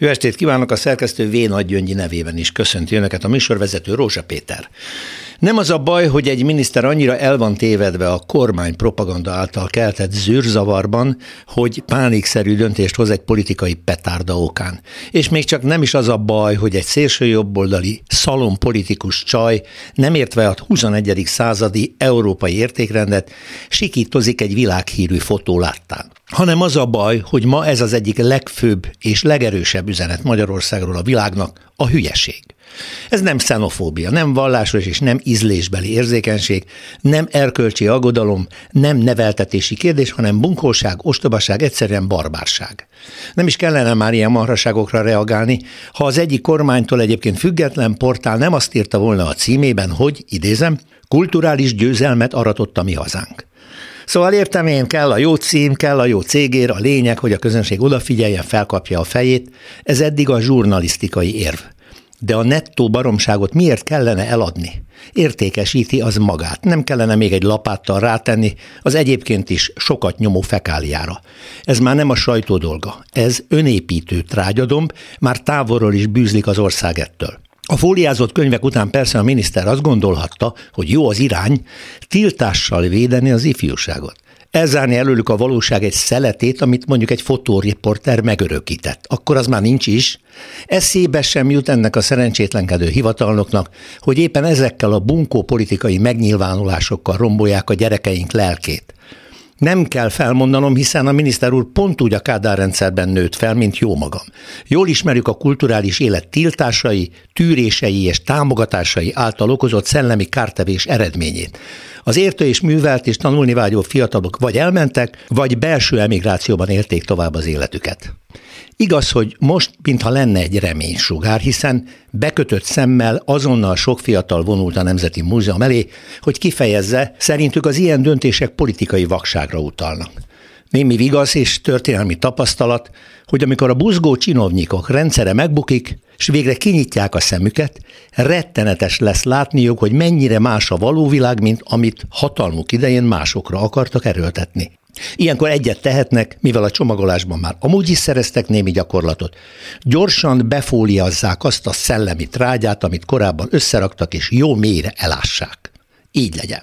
Jó estét kívánok a szerkesztő V. Nagy Gyöngyi nevében is. Köszönti önöket a műsorvezető Rózsa Péter. Nem az a baj, hogy egy miniszter annyira el van tévedve a kormány propaganda által keltett zűrzavarban, hogy pánikszerű döntést hoz egy politikai petárda okán. És még csak nem is az a baj, hogy egy szélső jobboldali szalon politikus csaj nem értve a 21. századi európai értékrendet sikítozik egy világhírű fotó láttán hanem az a baj, hogy ma ez az egyik legfőbb és legerősebb üzenet Magyarországról a világnak, a hülyeség. Ez nem xenofóbia, nem vallásos és nem ízlésbeli érzékenység, nem erkölcsi aggodalom, nem neveltetési kérdés, hanem bunkóság, ostobaság, egyszerűen barbárság. Nem is kellene már ilyen marhaságokra reagálni, ha az egyik kormánytól egyébként független portál nem azt írta volna a címében, hogy, idézem, kulturális győzelmet aratott a mi hazánk. Szóval értem én, kell a jó cím, kell a jó cégér, a lényeg, hogy a közönség odafigyeljen, felkapja a fejét. Ez eddig a zsurnalisztikai érv. De a nettó baromságot miért kellene eladni? Értékesíti az magát. Nem kellene még egy lapáttal rátenni az egyébként is sokat nyomó fekáliára. Ez már nem a sajtó dolga. Ez önépítő trágyadomb, már távolról is bűzlik az ország ettől. A fóliázott könyvek után persze a miniszter azt gondolhatta, hogy jó az irány, tiltással védeni az ifjúságot. Elzárni előlük a valóság egy szeletét, amit mondjuk egy fotóriporter megörökített. Akkor az már nincs is. Eszébe sem jut ennek a szerencsétlenkedő hivatalnoknak, hogy éppen ezekkel a bunkó politikai megnyilvánulásokkal rombolják a gyerekeink lelkét. Nem kell felmondanom, hiszen a miniszter úr pont úgy a Kádár rendszerben nőtt fel, mint jó magam. Jól ismerjük a kulturális élet tiltásai, tűrései és támogatásai által okozott szellemi kártevés eredményét. Az értő és művelt és tanulni vágyó fiatalok vagy elmentek, vagy belső emigrációban élték tovább az életüket. Igaz, hogy most mintha lenne egy reménysugár, hiszen bekötött szemmel azonnal sok fiatal vonult a Nemzeti Múzeum elé, hogy kifejezze, szerintük az ilyen döntések politikai vakságra utalnak. Némi vigasz és történelmi tapasztalat, hogy amikor a buzgó csinovnyikok rendszere megbukik, és végre kinyitják a szemüket, rettenetes lesz látniuk, hogy mennyire más a való világ, mint amit hatalmuk idején másokra akartak erőltetni. Ilyenkor egyet tehetnek, mivel a csomagolásban már amúgy is szereztek némi gyakorlatot. Gyorsan befóliazzák azt a szellemi trágyát, amit korábban összeraktak, és jó mélyre elássák. Így legyen.